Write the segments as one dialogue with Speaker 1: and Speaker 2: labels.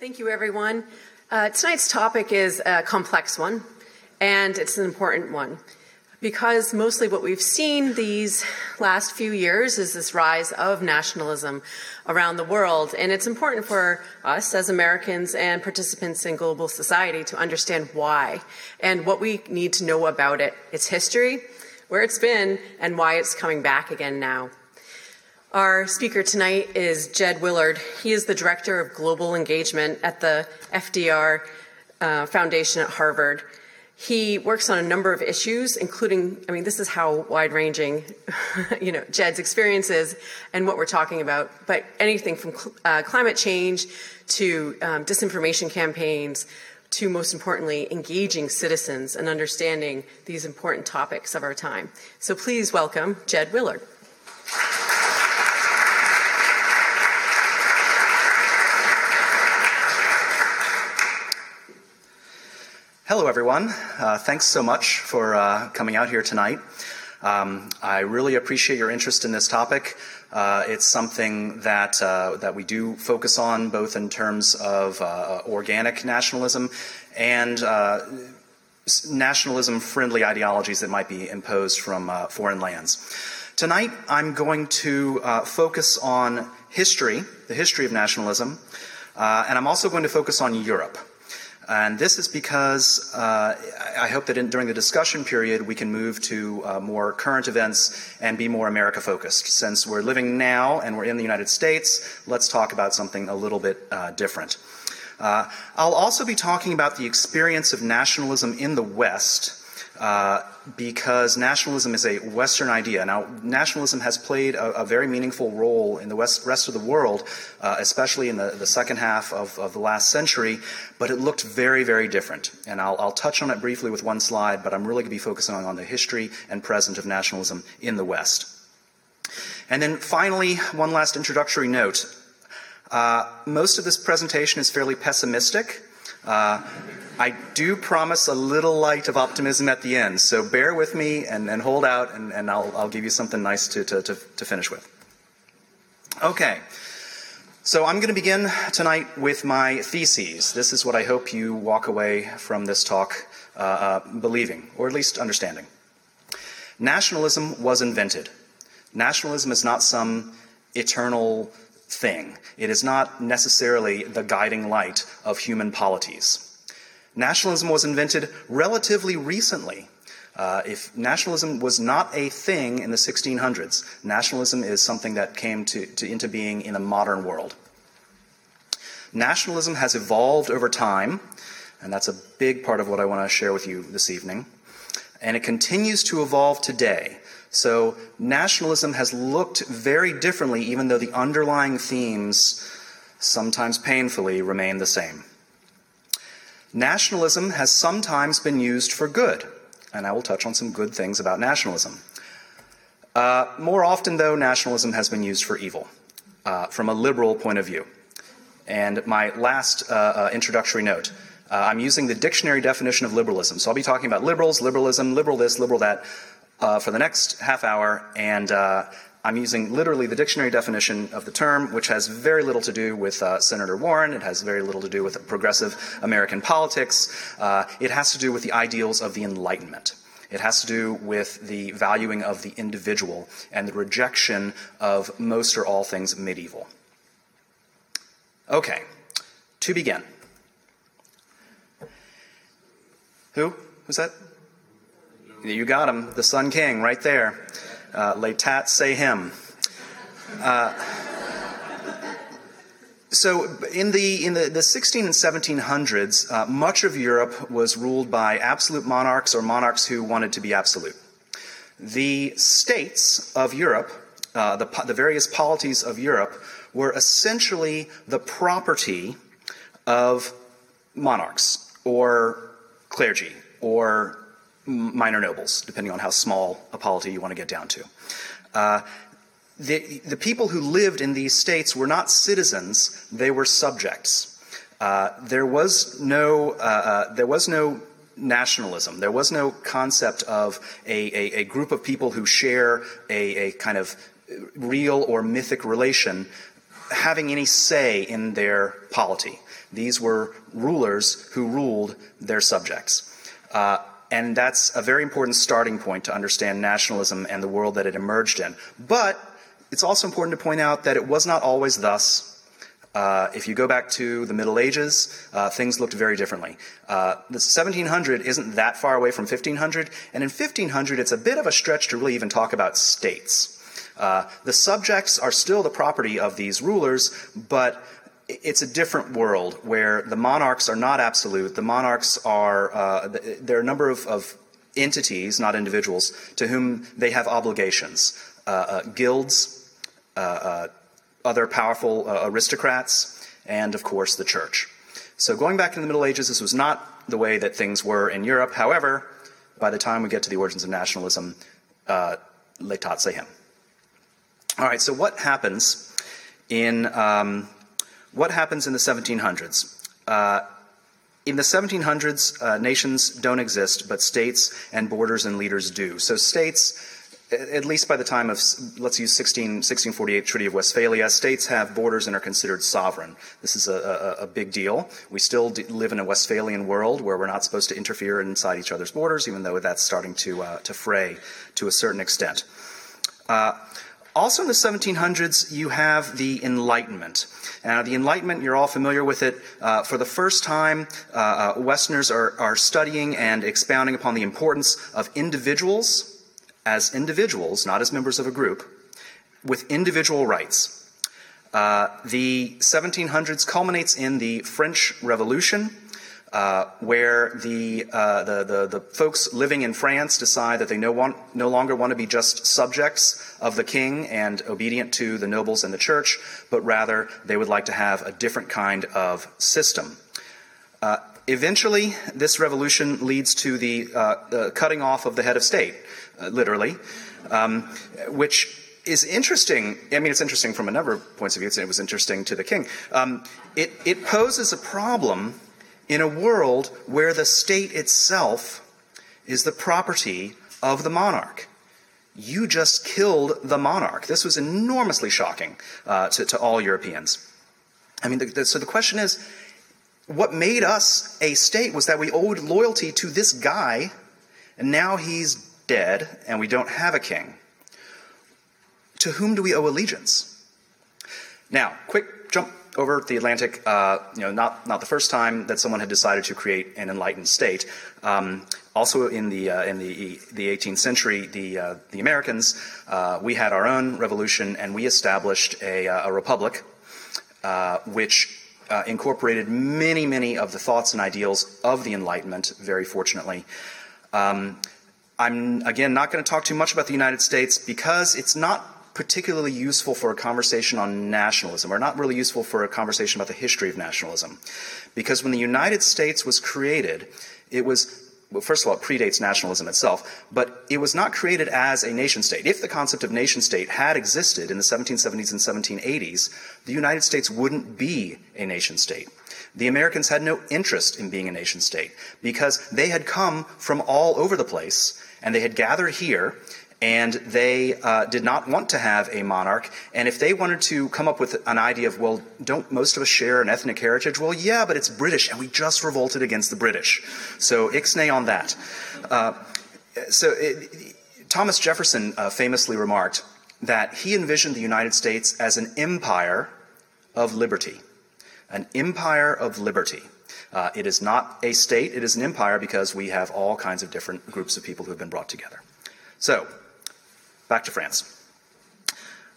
Speaker 1: Thank you, everyone. Uh, tonight's topic is a complex one, and it's an important one because mostly what we've seen these last few years is this rise of nationalism around the world. And it's important for us as Americans and participants in global society to understand why and what we need to know about it, its history, where it's been, and why it's coming back again now. Our speaker tonight is Jed Willard. He is the Director of Global Engagement at the FDR uh, Foundation at Harvard. He works on a number of issues, including, I mean, this is how wide ranging, you know, Jed's experience is and what we're talking about, but anything from cl- uh, climate change to um, disinformation campaigns to, most importantly, engaging citizens and understanding these important topics of our time. So please welcome Jed Willard.
Speaker 2: Hello, everyone. Uh, thanks so much for uh, coming out here tonight. Um, I really appreciate your interest in this topic. Uh, it's something that uh, that we do focus on, both in terms of uh, organic nationalism and uh, nationalism-friendly ideologies that might be imposed from foreign lands. Tonight, I'm going to focus on history, the history of nationalism, and I'm also going to focus on Europe. And this is because uh, I hope that in, during the discussion period we can move to uh, more current events and be more America focused. Since we're living now and we're in the United States, let's talk about something a little bit uh, different. Uh, I'll also be talking about the experience of nationalism in the West uh, because nationalism is a Western idea. Now, nationalism has played a, a very meaningful role in the West, rest of the world, uh, especially in the, the second half of, of, the last century, but it looked very, very different. And I'll, I'll touch on it briefly with one slide, but I'm really going to be focusing on, on the history and present of nationalism in the West. And then finally, one last introductory note. Uh, most of this presentation is fairly pessimistic. Uh, I do promise a little light of optimism at the end, so bear with me and, and hold out, and, and I'll, I'll, give you something nice to, to, to, to finish with. Okay, so I'm going to begin tonight with my theses. This is what I hope you walk away from this talk uh, uh, believing, or at least understanding. Nationalism was invented. Nationalism is not some eternal thing. It is not necessarily the guiding light of human polities. Nationalism was invented relatively recently. Uh, if nationalism was not a thing in the 1600s, nationalism is something that came to, to, into being in the modern world. Nationalism has evolved over time, and that's a big part of what I want to share with you this evening. And it continues to evolve today. So, nationalism has looked very differently, even though the underlying themes, sometimes painfully, remain the same. Nationalism has sometimes been used for good, and I will touch on some good things about nationalism. Uh, more often, though, nationalism has been used for evil uh, from a liberal point of view. And my last uh, uh introductory note uh, I'm using the dictionary definition of liberalism. So I'll be talking about liberals, liberalism, liberal this, liberal that uh, for the next half hour, and I'm using literally the dictionary definition of the term, which has very little to do with uh, Senator Warren. It has very little to do with progressive American politics. Uh, it has to do with the ideals of the Enlightenment. It has to do with the valuing of the individual and the rejection of most or all things medieval. Okay, to begin. Who? Who's that? You got him, the Sun King, right there. Uh, L'état c'est him. Uh, so in the in the, the 16 and 1700s, uh, much of Europe was ruled by absolute monarchs or monarchs who wanted to be absolute. The states of Europe, uh, the, the various polities of Europe, were essentially the property of monarchs or clergy or minor nobles, depending on how small a polity you want to get down to. Uh, the, the people who lived in these states were not citizens, they were subjects. Uh, there was no, uh, uh there was no nationalism. There was no concept of a, a, a group of people who share a, a, kind of real or mythic relation having any say in their polity. These were rulers who ruled their subjects. Uh, and that's a very important starting point to understand nationalism and the world that it emerged in. But it's also important to point out that it was not always thus. Uh, if you go back to the Middle Ages, uh, things looked very differently. Uh, the 1700 isn't that far away from 1500, and in 1500 it's a bit of a stretch to really even talk about states. Uh, the subjects are still the property of these rulers, but it's a different world where the monarchs are not absolute. The monarchs are, uh, there are a number of, of, entities, not individuals, to whom they have obligations. Uh, uh, guilds, uh, uh, other powerful uh, aristocrats, and of course the church. So going back in the Middle Ages, this was not the way that things were in Europe. However, by the time we get to the origins of nationalism, l'état c'est him. All right, so what happens in um, what happens in the 1700s? Uh, in the 1700s, uh, nations don't exist, but states and borders and leaders do. So states, at least by the time of, let's use 16, 1648 Treaty of Westphalia, states have borders and are considered sovereign. This is a, a, a big deal. We still live in a Westphalian world where we're not supposed to interfere inside each other's borders, even though that's starting to, uh, to fray to a certain extent. Uh, also in the 1700s, you have the Enlightenment. Now, the Enlightenment, you're all familiar with it. Uh, for the first time, uh, uh, Westerners are, are studying and expounding upon the importance of individuals as individuals, not as members of a group, with individual rights. Uh, the 1700s culminates in the French Revolution, uh, where the, uh, the, the, the, folks living in France decide that they no, want, no longer want to be just subjects of the king and obedient to the nobles and the church, but rather they would like to have a different kind of system. Uh, eventually, this revolution leads to the, uh, the, cutting off of the head of state, uh, literally, um, which is interesting. I mean, it's interesting from a number of points of view. It was interesting to the king. Um, it, it poses a problem in a world where the state itself is the property of the monarch. You just killed the monarch. This was enormously shocking uh, to, to, all Europeans. I mean, the, the, so the question is what made us a state was that we owed loyalty to this guy, and now he's dead, and we don't have a king. To whom do we owe allegiance? Now, quick jump over the Atlantic, uh, you know, not, not the first time that someone had decided to create an enlightened state. Um, also in the, uh, in the, the 18th century, the, uh, the Americans, uh, we had our own revolution and we established a, uh, a republic uh, which incorporated many, many of the thoughts and ideals of the Enlightenment, very fortunately. Um, I'm, again, not going to talk too much about the United States because it's not particularly useful for a conversation on nationalism, or not really useful for a conversation about the history of nationalism. Because when the United States was created, it was well, first of all, it predates nationalism itself, but it was not created as a nation state. If the concept of nation state had existed in the 1770s and 1780s, the United States wouldn't be a nation state. The Americans had no interest in being a nation state because they had come from all over the place and they had gathered here and they uh, did not want to have a monarch. And if they wanted to come up with an idea of, well, don't most of us share an ethnic heritage? Well, yeah, but it's British, and we just revolted against the British. So ixnay on that. Uh, so it, Thomas Jefferson uh, famously remarked that he envisioned the United States as an empire of liberty. An empire of liberty. Uh, it is not a state, it is an empire because we have all kinds of different groups of people who have been brought together. So, Back to France.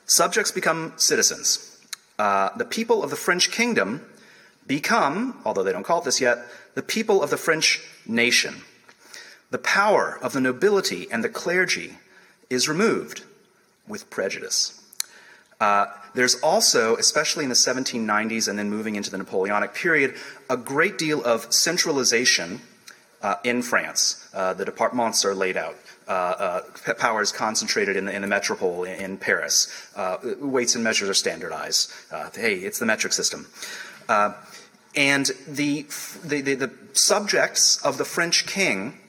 Speaker 2: Subjects become citizens. Uh, the people of the French kingdom become, although they don't call it this yet, the people of the French nation. The power of the nobility and the clergy is removed with prejudice. Uh, there's also, especially in the 1790s and then moving into the Napoleonic period, a great deal of centralization uh, in France. Uh, the departments are laid out uh, uh, powers concentrated in the, in the metropole in, in Paris. Uh, weights and measures are standardized. Uh, hey, it's the metric system. Uh, and the, the, the, the subjects of the French king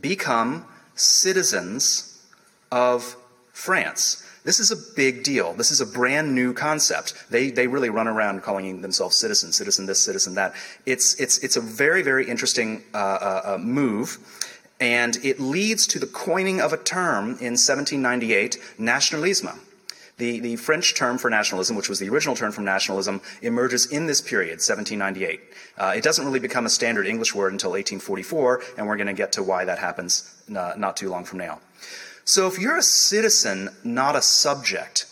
Speaker 2: become citizens of France. This is a big deal. This is a brand new concept. They, they really run around calling themselves citizens, citizen this, citizen that. It's, it's, it's a very, very interesting uh, uh move, and it leads to the coining of a term in 1798, nationalisme. The, the French term for nationalism, which was the original term for nationalism, emerges in this period, 1798. Uh, it doesn't really become a standard English word until 1844, and we're going to get to why that happens uh, not too long from now. So if you're a citizen, not a subject,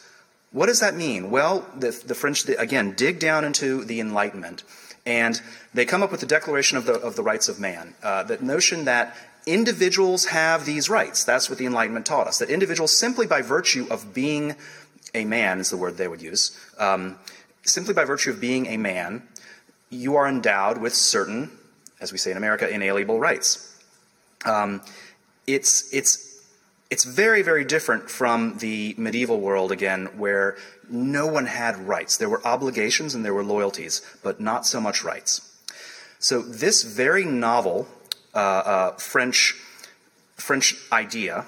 Speaker 2: what does that mean? Well, the, the French, again, dig down into the Enlightenment, and they come up with the Declaration of the, of the Rights of Man. Uh, the notion that individuals have these rights. That's what the Enlightenment taught us. That individuals, simply by virtue of being a man, is the word they would use, um, simply by virtue of being a man, you are endowed with certain, as we say in America, inalienable rights. Um, it's, it's it's very, very different from the medieval world, again, where no one had rights. There were obligations and there were loyalties, but not so much rights. So, this very novel French, French idea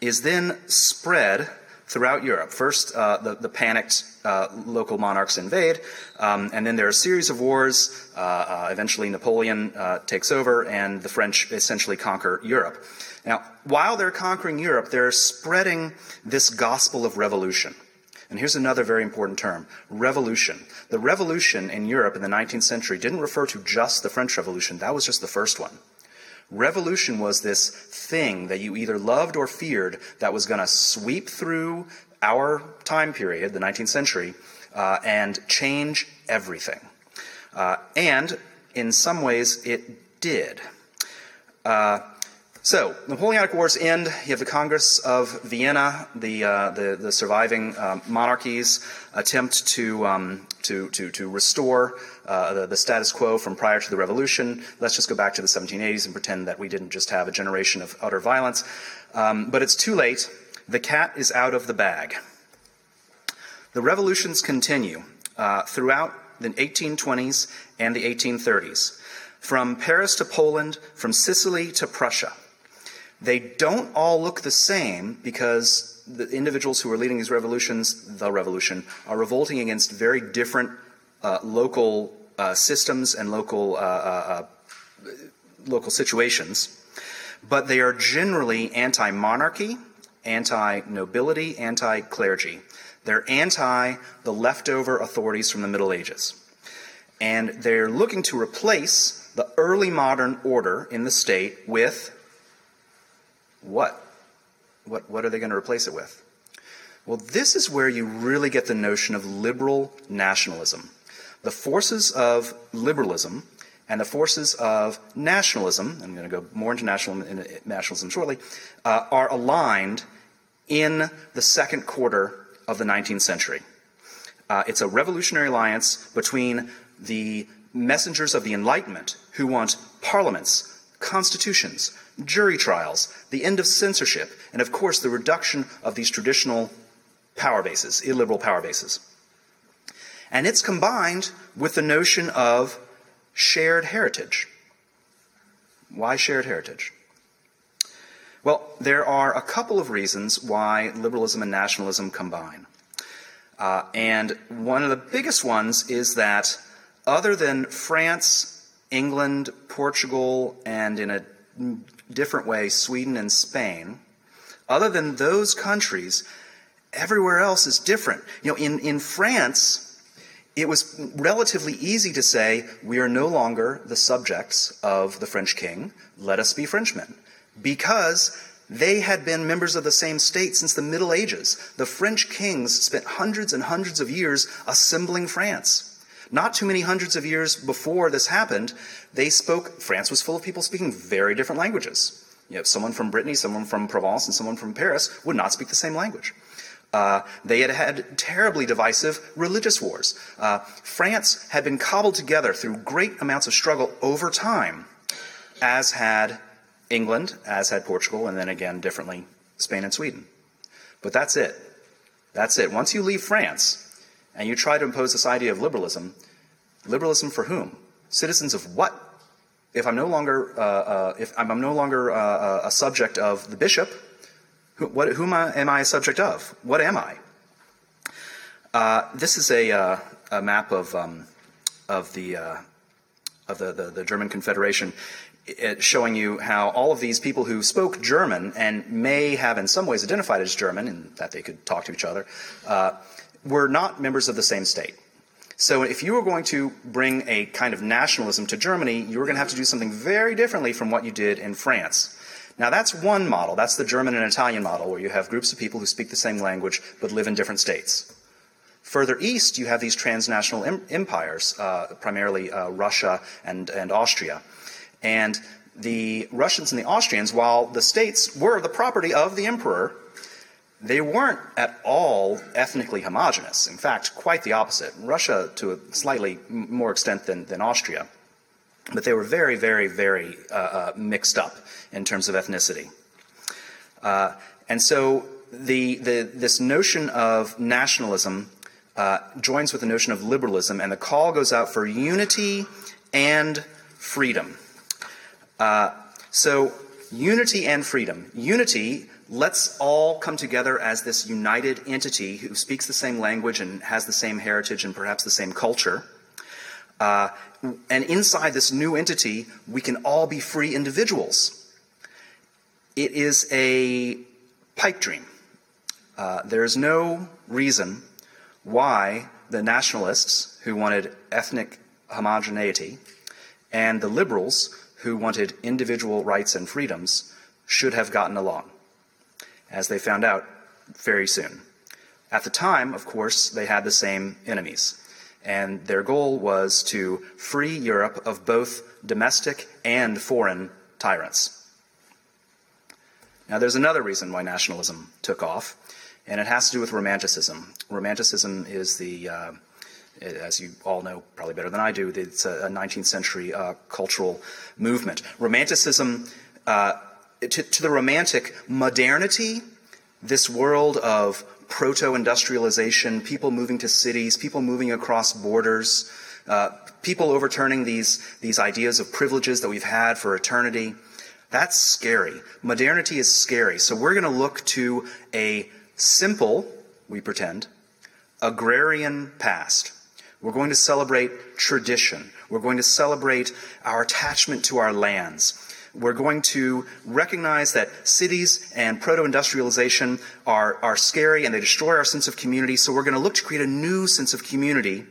Speaker 2: is then spread throughout Europe. First, uh, the, the, panicked uh, local monarchs invade, um, and then there are a series of wars. Uh, uh, eventually, Napoleon takes over, and the French essentially conquer Europe. Now, while they're conquering Europe, they're spreading this gospel of revolution. And here's another very important term revolution. The revolution in Europe in the 19th century didn't refer to just the French Revolution, that was just the first one. Revolution was this thing that you either loved or feared that was going to sweep through our time period, the 19th century, uh, and change everything. Uh, and in some ways, it did. Uh, so, Napoleonic Wars end. You have the Congress of Vienna. The uh, the, the, surviving uh, monarchies attempt to um, to, to to restore uh, the, the, status quo from prior to the revolution. Let's just go back to the 1780s and pretend that we didn't just have a generation of utter violence. Um, but it's too late. The cat is out of the bag. The revolutions continue uh, throughout the 1820s and the 1830s, from Paris to Poland, from Sicily to Prussia. They don't all look the same because the individuals who are leading these revolutions, the revolution, are revolting against very different uh, local uh, systems and local uh, uh, uh local situations. But they are generally anti-monarchy, anti-nobility, anti-clergy. They're anti the leftover authorities from the Middle Ages. And they're looking to replace the early modern order in the state with what? What, what are they going to replace it with? Well, this is where you really get the notion of liberal nationalism. The forces of liberalism and the forces of nationalism, I'm going to go more into nationalism, shortly, uh, are aligned in the second quarter of the 19th century. Uh, it's a revolutionary alliance between the messengers of the Enlightenment who want parliaments, constitutions, jury trials, the end of censorship, and of course the reduction of these traditional power bases, illiberal power bases. And it's combined with the notion of shared heritage. Why shared heritage? Well, there are a couple of reasons why liberalism and nationalism combine. Uh, and one of the biggest ones is that other than France, England, Portugal, and in a different way Sweden and Spain, other than those countries, everywhere else is different. You know, in, in France, it was relatively easy to say, we are no longer the subjects of the French king, let us be Frenchmen. Because they had been members of the same state since the Middle Ages. The French kings spent hundreds and hundreds of years assembling France. Not too many hundreds of years before this happened, they spoke, France was full of people speaking very different languages. You have someone from Brittany, someone from Provence, and someone from Paris would not speak the same language. Uh, they had had terribly divisive religious wars. Uh, France had been cobbled together through great amounts of struggle over time, as had England, as had Portugal, and then again, differently, Spain and Sweden. But that's it. That's it. Once you leave France, and you try to impose this idea of liberalism, liberalism for whom? Citizens of what? If I'm no longer, uh, uh, if I'm, no longer uh, uh, a subject of the bishop, Who, what, whom am I a subject of? What am I? Uh, this is a, uh, a map of, um, of, the, of the, the, the, German Confederation showing you how all of these people who spoke German and may have in some ways identified as German in that they could talk to each other uh, were not members of the same state. So if you were going to bring a kind of nationalism to Germany, you were going to have to do something very differently from what you did in France. Now that's one model. That's the German and Italian model, where you have groups of people who speak the same language but live in different states. Further east, you have these transnational em- empires, uh, primarily uh, Russia and, and Austria. And the Russians and the Austrians, while the states were the property of the emperor, they weren't at all ethnically homogenous. In fact, quite the opposite. Russia, to a slightly more extent than, than Austria, but they were very, very, very uh, uh, mixed up in terms of ethnicity. Uh, and so the, the, this notion of nationalism uh, joins with the notion of liberalism, and the call goes out for unity and freedom. Uh, so, unity and freedom. Unity let's all come together as this united entity who speaks the same language and has the same heritage and perhaps the same culture. Uh, and inside this new entity, we can all be free individuals. It is a pipe dream. Uh, there is no reason why the nationalists who wanted ethnic homogeneity and the liberals who wanted individual rights and freedoms should have gotten along as they found out very soon. At the time, of course, they had the same enemies. And their goal was to free Europe of both domestic and foreign tyrants. Now, there's another reason why nationalism took off, and it has to do with Romanticism. Romanticism is the, uh, as you all know probably better than I do, it's a 19th century uh, cultural movement. Romanticism uh, to, to the Romantic, modernity, this world of proto industrialization, people moving to cities, people moving across borders, uh, people overturning these, these ideas of privileges that we've had for eternity. That's scary. Modernity is scary. So we're going to look to a simple, we pretend, agrarian past. We're going to celebrate tradition. We're going to celebrate our attachment to our lands. We're going to recognize that cities and proto industrialization are, are scary and they destroy our sense of community. So we're going to look to create a new sense of community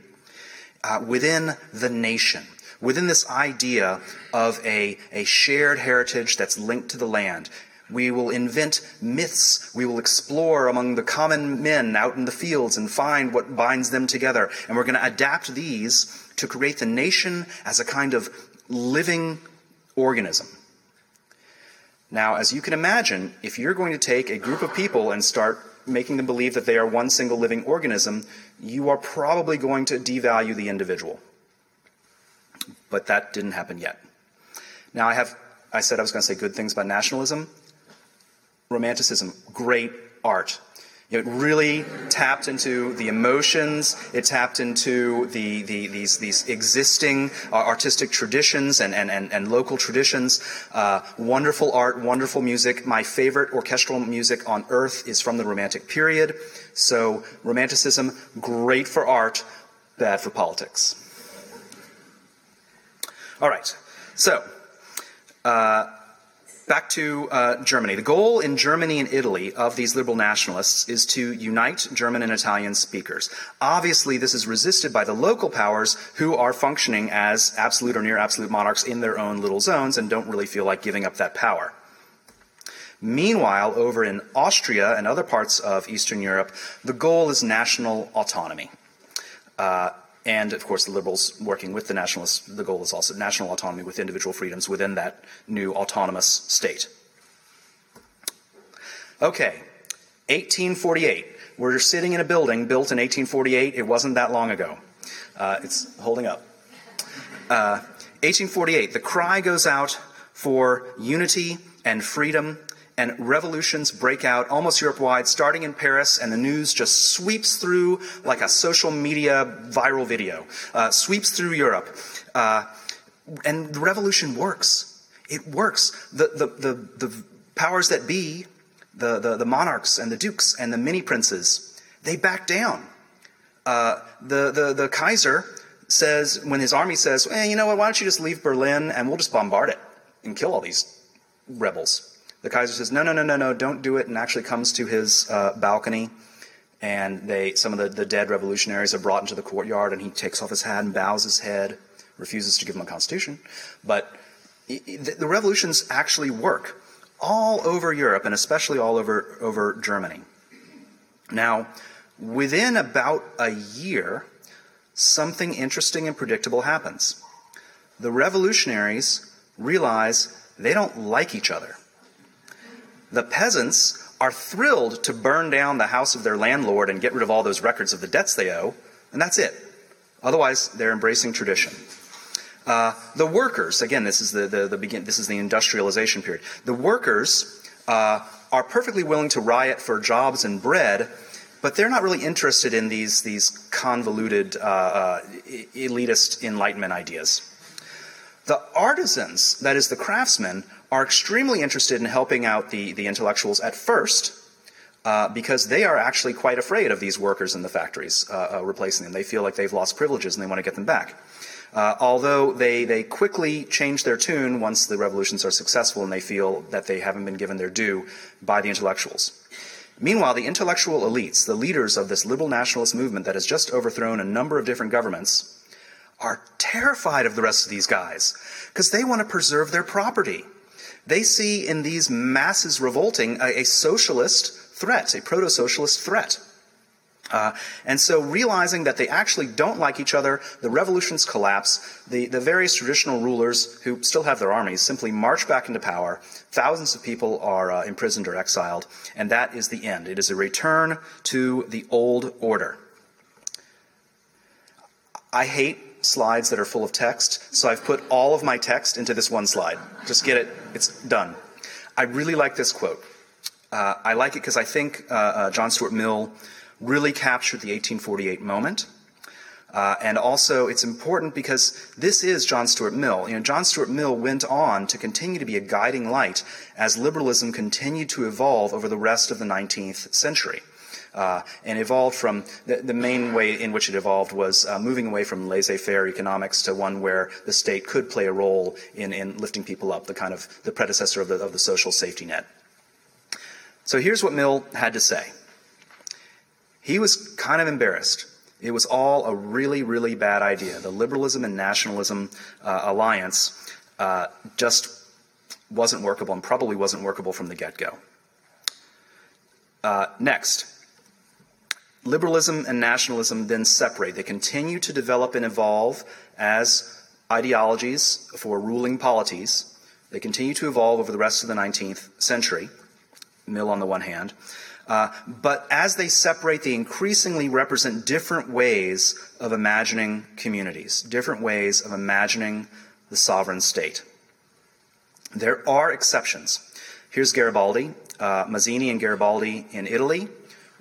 Speaker 2: uh, within the nation, within this idea of a, a shared heritage that's linked to the land. We will invent myths. We will explore among the common men out in the fields and find what binds them together. And we're going to adapt these to create the nation as a kind of living organism. Now, as you can imagine, if you're going to take a group of people and start making them believe that they are one single living organism, you are probably going to devalue the individual. But that didn't happen yet. Now, I have, I said I was going to say good things about nationalism. Romanticism, great art. It really tapped into the emotions. It tapped into the, the these, these existing uh, artistic traditions and, and, and, and local traditions. Uh, wonderful art, wonderful music. My favorite orchestral music on earth is from the Romantic period. So, Romanticism, great for art, bad for politics. All right. So, uh, back to uh, Germany. The goal in Germany and Italy of these liberal nationalists is to unite German and Italian speakers. Obviously, this is resisted by the local powers who are functioning as absolute or near absolute monarchs in their own little zones and don't really feel like giving up that power. Meanwhile, over in Austria and other parts of Eastern Europe, the goal is national autonomy. Uh, and of course, the liberals working with the nationalists, the goal is also national autonomy with individual freedoms within that new autonomous state. Okay, 1848. We're sitting in a building built in 1848. It wasn't that long ago. Uh, it's holding up. Uh, 1848. The cry goes out for unity and freedom and revolutions break out almost Europe wide, starting in Paris, and the news just sweeps through like a social media viral video, uh, sweeps through Europe. Uh, and the revolution works. It works. The, the, the, the powers that be the, the, the monarchs and the dukes and the mini princes, they back down. Uh, the, the, the Kaiser says, when his army says, eh, you know what, why don't you just leave Berlin and we'll just bombard it and kill all these rebels. The Kaiser says, no, no, no, no, no, don't do it, and actually comes to his uh, balcony. And they, some of the, the dead revolutionaries are brought into the courtyard, and he takes off his hat and bows his head, refuses to give them a constitution. But the, the revolutions actually work all over Europe, and especially all over, over Germany. Now, within about a year, something interesting and predictable happens. The revolutionaries realize they don't like each other. The peasants are thrilled to burn down the house of their landlord and get rid of all those records of the debts they owe, and that's it. Otherwise, they're embracing tradition. Uh, the workers, again, this is the, the, the, begin, this is the industrialization period. The workers uh, are perfectly willing to riot for jobs and bread, but they're not really interested in these, these convoluted uh, uh elitist enlightenment ideas. The artisans, that is, the craftsmen, are extremely interested in helping out the, the intellectuals at first uh, because they are actually quite afraid of these workers in the factories uh, uh, replacing them. They feel like they've lost privileges and they want to get them back. Uh, although they, they quickly change their tune once the revolutions are successful and they feel that they haven't been given their due by the intellectuals. Meanwhile, the intellectual elites, the leaders of this liberal nationalist movement that has just overthrown a number of different governments, are terrified of the rest of these guys because they want to preserve their property. They see in these masses revolting a, a socialist threat, a proto socialist threat. Uh, and so, realizing that they actually don't like each other, the revolutions collapse, the, the various traditional rulers who still have their armies simply march back into power. Thousands of people are uh, imprisoned or exiled, and that is the end. It is a return to the old order. I hate slides that are full of text, so I've put all of my text into this one slide. Just get it, it's done. I really like this quote. Uh, I like it because I think uh, uh, John Stuart Mill really captured the 1848 moment. Uh, and also, it's important because this is John Stuart Mill. You know, John Stuart Mill went on to continue to be a guiding light as liberalism continued to evolve over the rest of the 19th century uh, and evolved from the, the, main way in which it evolved was uh, moving away from laissez-faire economics to one where the state could play a role in, in lifting people up, the kind of the predecessor of the, of the social safety net. So here's what Mill had to say. He was kind of embarrassed. It was all a really, really bad idea. The liberalism and nationalism uh, alliance uh, just wasn't workable and probably wasn't workable from the get go. Uh, next, liberalism and nationalism then separate. They continue to develop and evolve as ideologies for ruling polities. They continue to evolve over the rest of the 19th century, Mill on the one hand. Uh, but as they separate, they increasingly represent different ways of imagining communities, different ways of imagining the sovereign state. There are exceptions. Here's Garibaldi. Uh, Mazzini and Garibaldi in Italy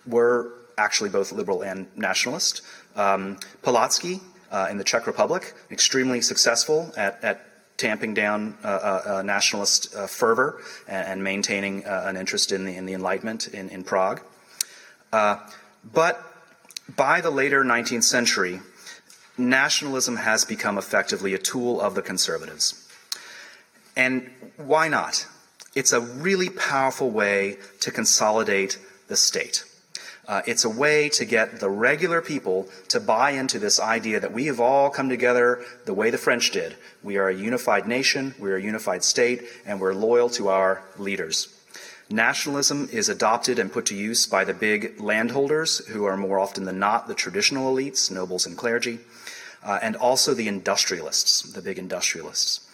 Speaker 2: were actually both liberal and nationalist. Um, Palacký uh, in the Czech Republic, extremely successful at, at tamping down uh, uh, uh nationalist uh, fervor and, and maintaining an interest in the, in the Enlightenment in, in Prague. but by the later 19th century, nationalism has become effectively a tool of the conservatives. And why not? It's a really powerful way to consolidate the state. Uh, it's a way to get the regular people to buy into this idea that we have all come together the way the French did. We are a unified nation, we're a unified state, and we're loyal to our leaders. Nationalism is adopted and put to use by the big landholders, who are more often than not the traditional elites, nobles and clergy, uh, and also the industrialists, the big industrialists.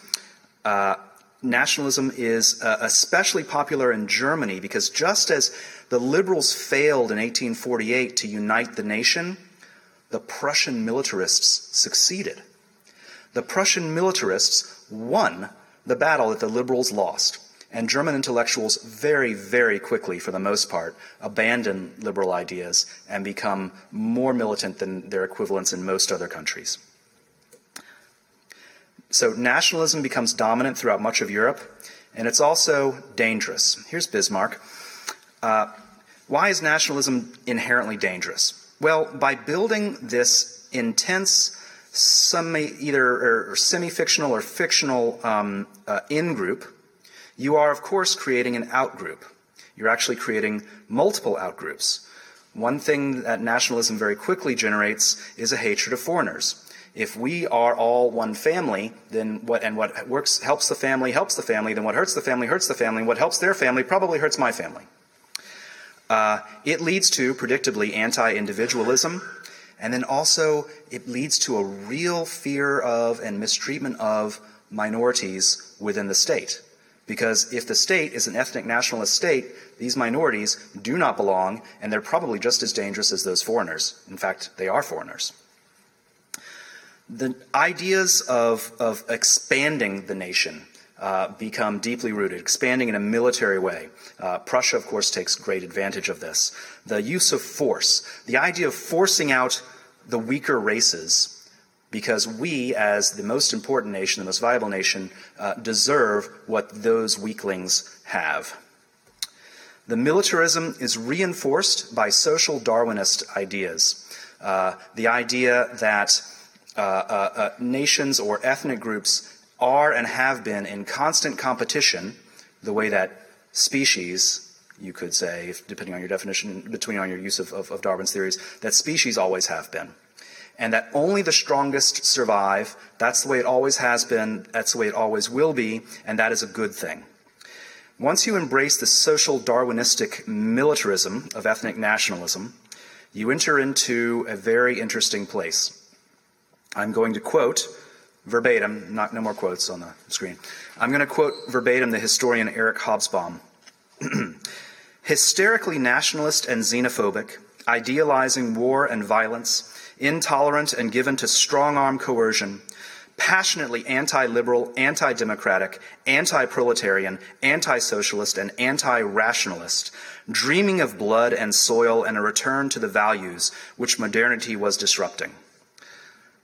Speaker 2: Uh, nationalism is uh, especially popular in Germany because just as the liberals failed in 1848 to unite the nation, the Prussian militarists succeeded. The Prussian militarists won the battle that the liberals lost. And German intellectuals very, very quickly, for the most part, abandon liberal ideas and become more militant than their equivalents in most other countries. So nationalism becomes dominant throughout much of Europe, and it's also dangerous. Here's Bismarck. Uh, why is nationalism inherently dangerous? Well, by building this intense, semi, either or semi-fictional or fictional um, uh, in-group, you are, of course, creating an out-group. You're actually creating multiple out-groups. One thing that nationalism very quickly generates is a hatred of foreigners. If we are all one family, then what and what works helps the family helps the family, then what hurts the family hurts the family, and what helps their family probably hurts my family. Uh, it leads to, predictably, anti individualism, and then also it leads to a real fear of and mistreatment of minorities within the state. Because if the state is an ethnic nationalist state, these minorities do not belong, and they're probably just as dangerous as those foreigners. In fact, they are foreigners. The ideas of, of expanding the nation uh, become deeply rooted, expanding in a military way. Uh, Prussia, of course, takes great advantage of this. The use of force, the idea of forcing out the weaker races because we, as the most important nation, the most viable nation, uh, deserve what those weaklings have. The militarism is reinforced by social Darwinist ideas. Uh, the idea that Uh, uh, uh, nations or ethnic groups are and have been in constant competition, the way that species, you could say, depending on your definition, between on your use of, of, of Darwin's theories, that species always have been. And that only the strongest survive. That's the way it always has been. That's the way it always will be. And that is a good thing. Once you embrace the social Darwinistic militarism of ethnic nationalism, you enter into a very interesting place. I'm going to quote verbatim, not no more quotes on the screen. I'm going to quote verbatim the historian Eric Hobsbawm. Hysterically nationalist and xenophobic, idealizing war and violence, intolerant and given to strong arm coercion, passionately anti liberal, anti democratic, anti proletarian, anti socialist, and anti rationalist, dreaming of blood and soil and a return to the values which modernity was disrupting.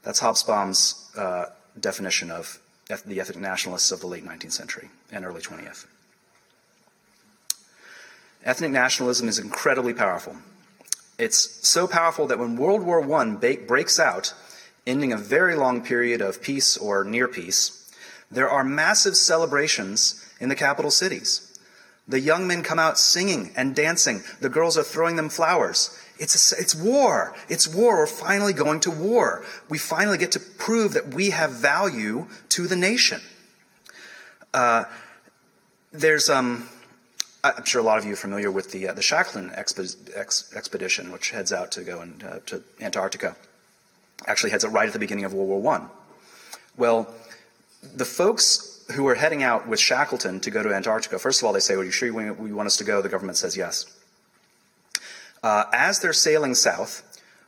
Speaker 2: That's Hobsbawm's uh, definition of the ethnic nationalists of the late 19th century and early 20th. Ethnic nationalism is incredibly powerful. It's so powerful that when World War I breaks out, ending a very long period of peace or near peace, there are massive celebrations in the capital cities. The young men come out singing and dancing. The girls are throwing them flowers. It's, a, it's war. It's war. We're finally going to war. We finally get to prove that we have value to the nation. Uh, there's, um, I'm sure a lot of you are familiar with the, uh, the Shackleton exp- ex- expedition, which heads out to go uh, to Antarctica. Actually, heads out right at the beginning of World War I. Well, the folks who are heading out with Shackleton to go to Antarctica, first of all, they say, Are you sure you want us to go? The government says yes. Uh, as they're sailing south,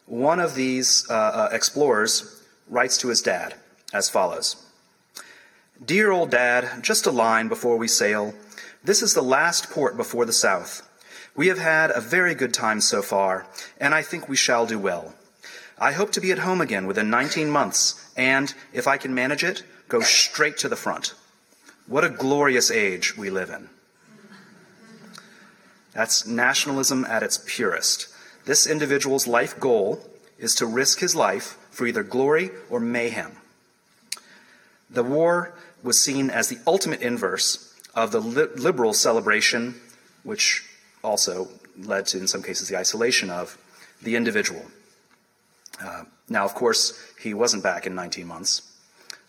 Speaker 2: one of these uh, uh, explorers writes to his dad as follows Dear old dad, just a line before we sail. This is the last port before the south. We have had a very good time so far, and I think we shall do well. I hope to be at home again within 19 months, and, if I can manage it, go straight to the front. What a glorious age we live in. That's nationalism at its purest. This individual's life goal is to risk his life for either glory or mayhem. The war was seen as the ultimate inverse of the li- liberal celebration, which also led to, in some cases, the isolation of the individual. Uh, now, of course, he wasn't back in 19 months.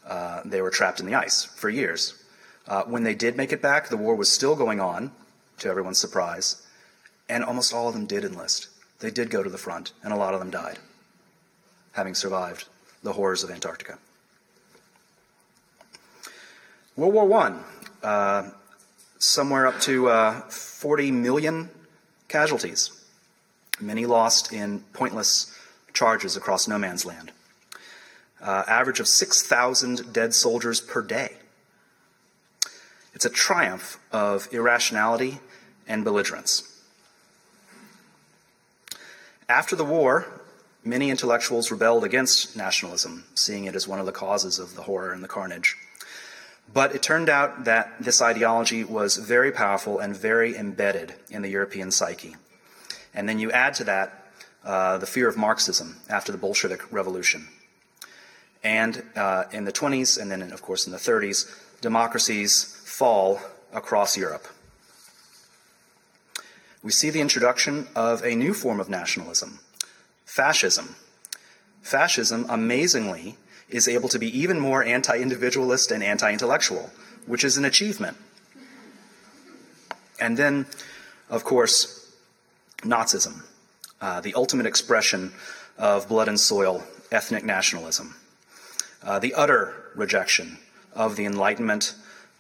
Speaker 2: Uh, they were trapped in the ice for years. Uh, when they did make it back, the war was still going on, to everyone's surprise, and almost all of them did enlist. They did go to the front, and a lot of them died, having survived the horrors of Antarctica. World War I, uh, somewhere up to uh, 40 million casualties, many lost in pointless charges across no man's land. Uh, average of 6,000 dead soldiers per day. It's a triumph of irrationality and belligerence. After the war, many intellectuals rebelled against nationalism, seeing it as one of the causes of the horror and the carnage. But it turned out that this ideology was very powerful and very embedded in the European psyche. And then you add to that uh, the fear of Marxism after the Bolshevik Revolution. And uh, in the 20s, and then, of course, in the 30s, democracies fall across Europe. We see the introduction of a new form of nationalism fascism. Fascism, amazingly, is able to be even more anti individualist and anti intellectual, which is an achievement. And then, of course, Nazism, uh, the ultimate expression of blood and soil ethnic nationalism, uh, the utter rejection of the Enlightenment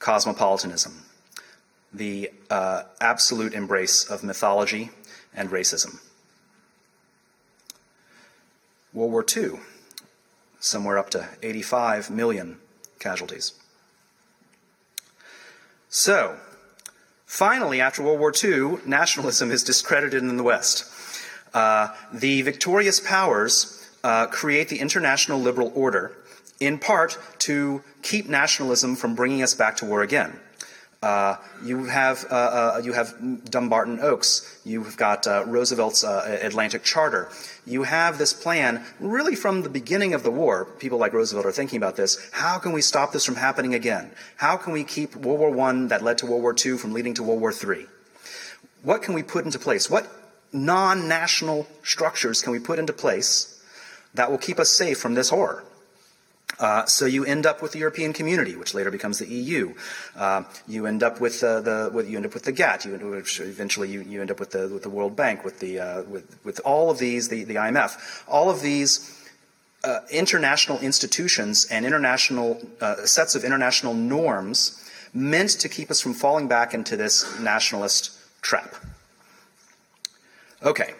Speaker 2: cosmopolitanism, the uh, absolute embrace of mythology and racism. World War II, somewhere up to 85 million casualties. So, finally, after World War II, nationalism is discredited in the West. Uh, the victorious powers uh, create the international liberal order, in part to keep nationalism from bringing us back to war again. Uh, you have uh, uh, you have Dumbarton Oaks. You've got uh, Roosevelt's uh, Atlantic Charter. You have this plan really from the beginning of the war. People like Roosevelt are thinking about this. How can we stop this from happening again? How can we keep World War One that led to World War II from leading to World War III? What can we put into place? What non-national structures can we put into place that will keep us safe from this horror? Uh, so you end up with the European Community, which later becomes the EU. Uh, you end up with uh, the with, you end up with the GATT. You which eventually you, you end up with the with the World Bank, with the uh, with with all of these, the the IMF, all of these. Uh, international institutions and international sets of international norms meant to keep us from falling back into this nationalist trap. Okay,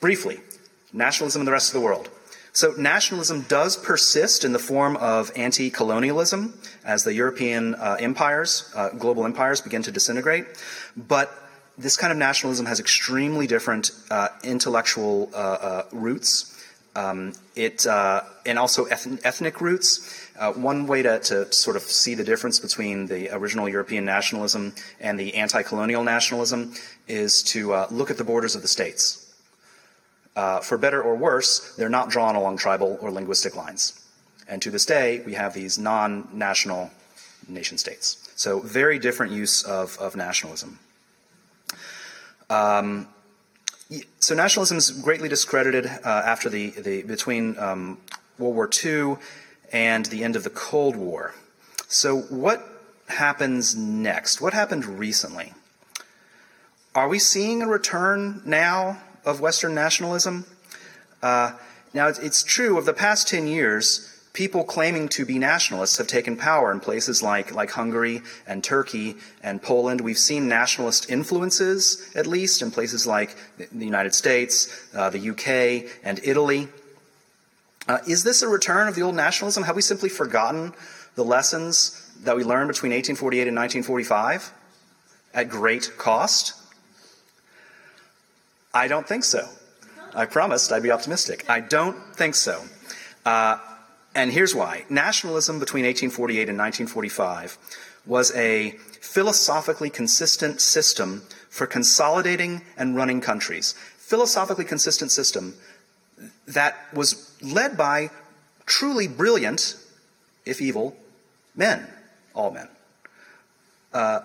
Speaker 2: briefly, nationalism in the rest of the world. So nationalism does persist in the form of anti-colonialism as the European uh, empires, uh, global empires, begin to disintegrate. But this kind of nationalism has extremely different uh, intellectual uh, uh, roots. Um, it uh, and also ethnic roots. one way to, to, sort of see the difference between the original European nationalism and the anti-colonial nationalism is to look at the borders of the states. Uh, for better or worse, they're not drawn along tribal or linguistic lines. And to this day, we have these non national nation states. So, very different use of, of nationalism. Um, so, nationalism is greatly discredited uh, after the, the between um, World War II and the end of the Cold War. So, what happens next? What happened recently? Are we seeing a return now of Western nationalism. Uh, now, it's true, of the past 10 years, people claiming to be nationalists have taken power in places like, like Hungary and Turkey and Poland. We've seen nationalist influences, at least, in places like the United States, uh, the UK, and Italy. Uh, is this a return of the old nationalism? Have we simply forgotten the lessons that we learned between 1848 and 1945 at great cost? I don't think so. I promised I'd be optimistic. I don't think so. Uh, and here's why. Nationalism between 1848 and 1945 was a philosophically consistent system for consolidating and running countries. Philosophically consistent system that was led by truly brilliant, if evil, men, all men. Uh,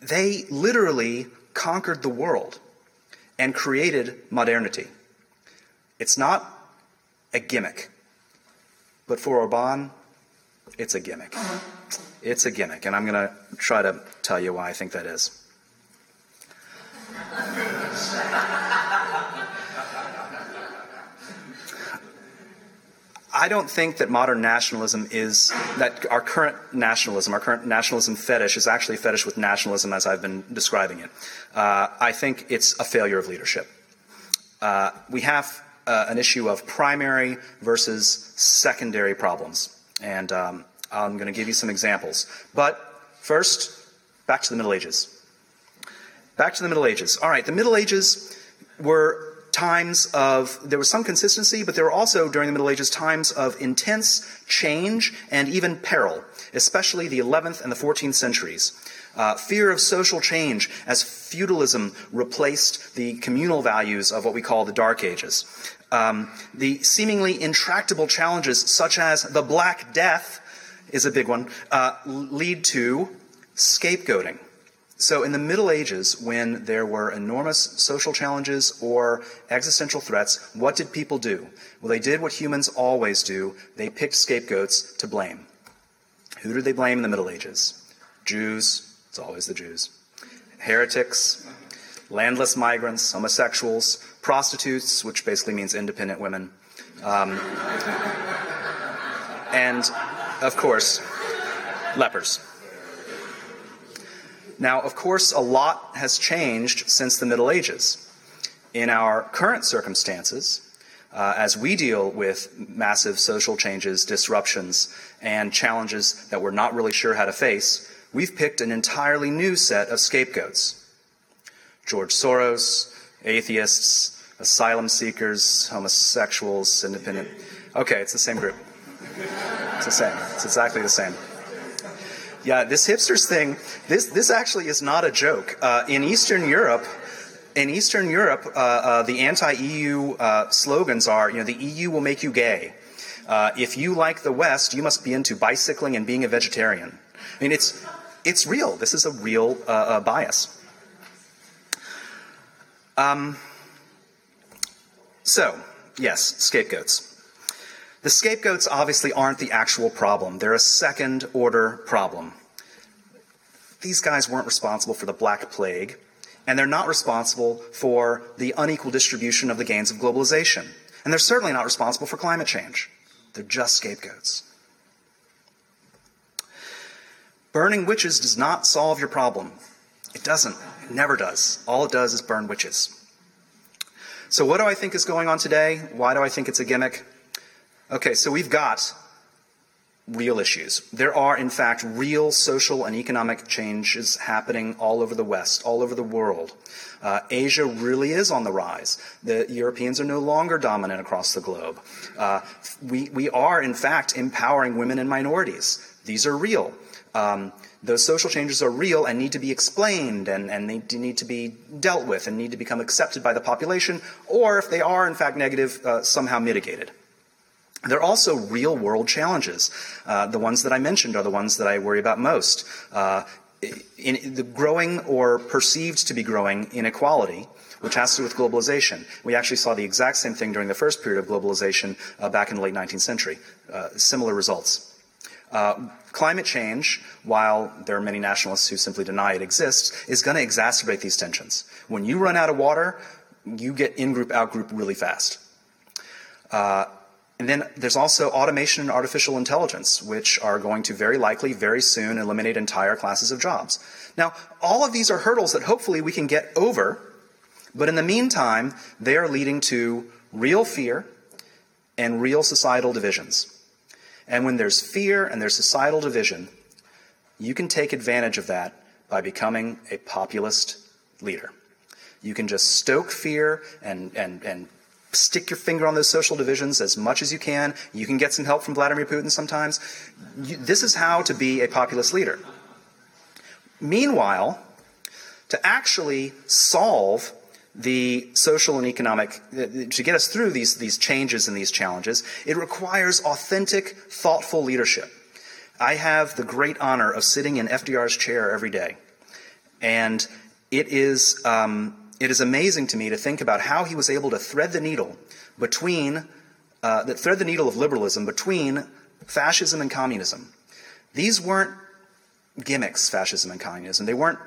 Speaker 2: they literally conquered the world and created modernity. It's not a gimmick. But for Orban, it's a gimmick. It's a gimmick, and I'm going to try to tell you why I think that is. I don't think that modern nationalism is that our current nationalism, our current nationalism fetish, is actually a fetish with nationalism as I've been describing it. Uh, I think it's a failure of leadership. Uh, we have uh, an issue of primary versus secondary problems, and um, I'm going to give you some examples. But first, back to the Middle Ages. Back to the Middle Ages. All right, the Middle Ages were times of, there was some consistency, but there were also, during the Middle Ages, times of intense change and even peril, especially the 11th and the 14th centuries. Uh, fear of social change as feudalism replaced the communal values of what we call the Dark Ages. Um, the seemingly intractable challenges, such as the Black Death, is a big one, uh, lead to scapegoating. So, in the Middle Ages, when there were enormous social challenges or existential threats, what did people do? Well, they did what humans always do they picked scapegoats to blame. Who did they blame in the Middle Ages? Jews, it's always the Jews. Heretics, landless migrants, homosexuals, prostitutes, which basically means independent women, um, and, of course, lepers. Now, of course, a lot has changed since the Middle Ages. In our current circumstances, uh, as we deal with massive social changes, disruptions, and challenges that we're not really sure how to face, we've picked an entirely new set of scapegoats. George Soros, atheists, asylum seekers, homosexuals, independent. Okay, it's the same group. It's the same. It's exactly the same. Yeah, this hipsters thing, this, this actually is not a joke. Uh, in Eastern Europe, in Eastern Europe, uh, uh, the anti-EU uh, slogans are, you know, the EU will make you gay. Uh, if you like the West, you must be into bicycling and being a vegetarian. I mean, it's, it's real. This is a real uh, bias. Um, so, yes, scapegoats. The scapegoats obviously aren't the actual problem. They're a second order problem. These guys weren't responsible for the Black Plague, and they're not responsible for the unequal distribution of the gains of globalization. And they're certainly not responsible for climate change. They're just scapegoats. Burning witches does not solve your problem. It doesn't. It never does. All it does is burn witches. So, what do I think is going on today? Why do I think it's a gimmick? Okay, so we've got real issues. There are, in fact, real social and economic changes happening all over the West, all over the world. Uh, Asia really is on the rise. The Europeans are no longer dominant across the globe. Uh, we, we are, in fact, empowering women and minorities. These are real. Um, those social changes are real and need to be explained and, and they need to be dealt with and need to become accepted by the population, or if they are, in fact, negative, uh, somehow mitigated. There are also real world challenges. Uh, the ones that I mentioned are the ones that I worry about most. Uh, in the growing or perceived to be growing inequality, which has to do with globalization. We actually saw the exact same thing during the first period of globalization uh, back in the late 19th century. Uh, similar results. Uh, climate change, while there are many nationalists who simply deny it exists, is going to exacerbate these tensions. When you run out of water, you get in group, out group really fast. And then there's also automation and artificial intelligence, which are going to very likely, very soon, eliminate entire classes of jobs. Now, all of these are hurdles that hopefully we can get over, but in the meantime, they are leading to real fear and real societal divisions. And when there's fear and there's societal division, you can take advantage of that by becoming a populist leader. You can just stoke fear and, and, and stick your finger on those social divisions as much as you can. You can get some help from Vladimir Putin sometimes. You, this is how to be a populist leader. Meanwhile, to actually solve the social and economic, uh, to get us through these, these changes and these challenges, it requires authentic, thoughtful leadership. I have the great honor of sitting in FDR's chair every day. And it is, um, it is amazing to me to think about how he was able to thread the needle between, uh, the thread the needle of liberalism between fascism and communism. These weren't gimmicks, fascism and communism. They weren't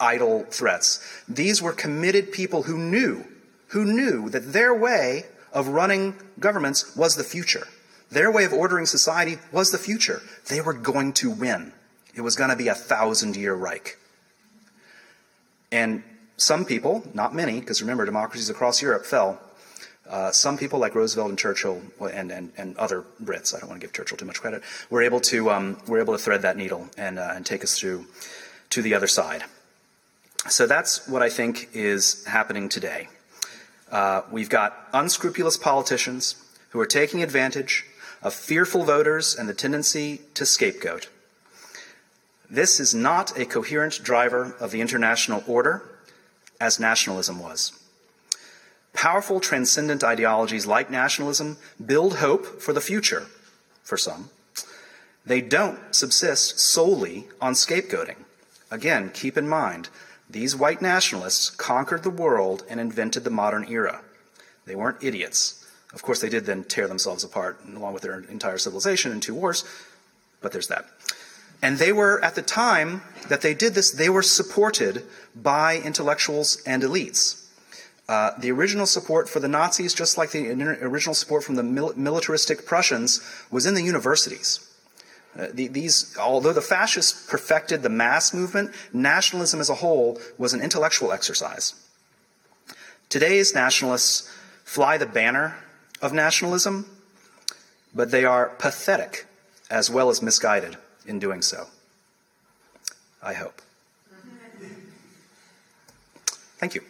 Speaker 2: idle threats. These were committed people who knew, who knew that their way of running governments was the future. Their way of ordering society was the future. They were going to win. It was going to be a thousand year Reich. And some people, not many, because remember, democracies across Europe fell. Uh, some people, like Roosevelt and Churchill and, and, and other Brits, I don't want to give Churchill too much credit, were able to, um, were able to thread that needle and, uh, and take us through to the other side. So that's what I think is happening today. Uh, we've got unscrupulous politicians who are taking advantage of fearful voters and the tendency to scapegoat. This is not a coherent driver of the international order, as nationalism was. Powerful transcendent ideologies like nationalism build hope for the future, for some. They don't subsist solely on scapegoating. Again, keep in mind, these white nationalists conquered the world and invented the modern era. They weren't idiots. Of course, they did then tear themselves apart, along with their entire civilization, in two wars, but there's that. And they were, at the time that they did this, they were supported by intellectuals and elites. Uh, the original support for the Nazis, just like the original support from the mil- militaristic Prussians, was in the universities. Uh, the, these, although the fascists perfected the mass movement, nationalism as a whole was an intellectual exercise. Today's nationalists fly the banner of nationalism, but they are pathetic as well as misguided in doing so. I hope. Thank you.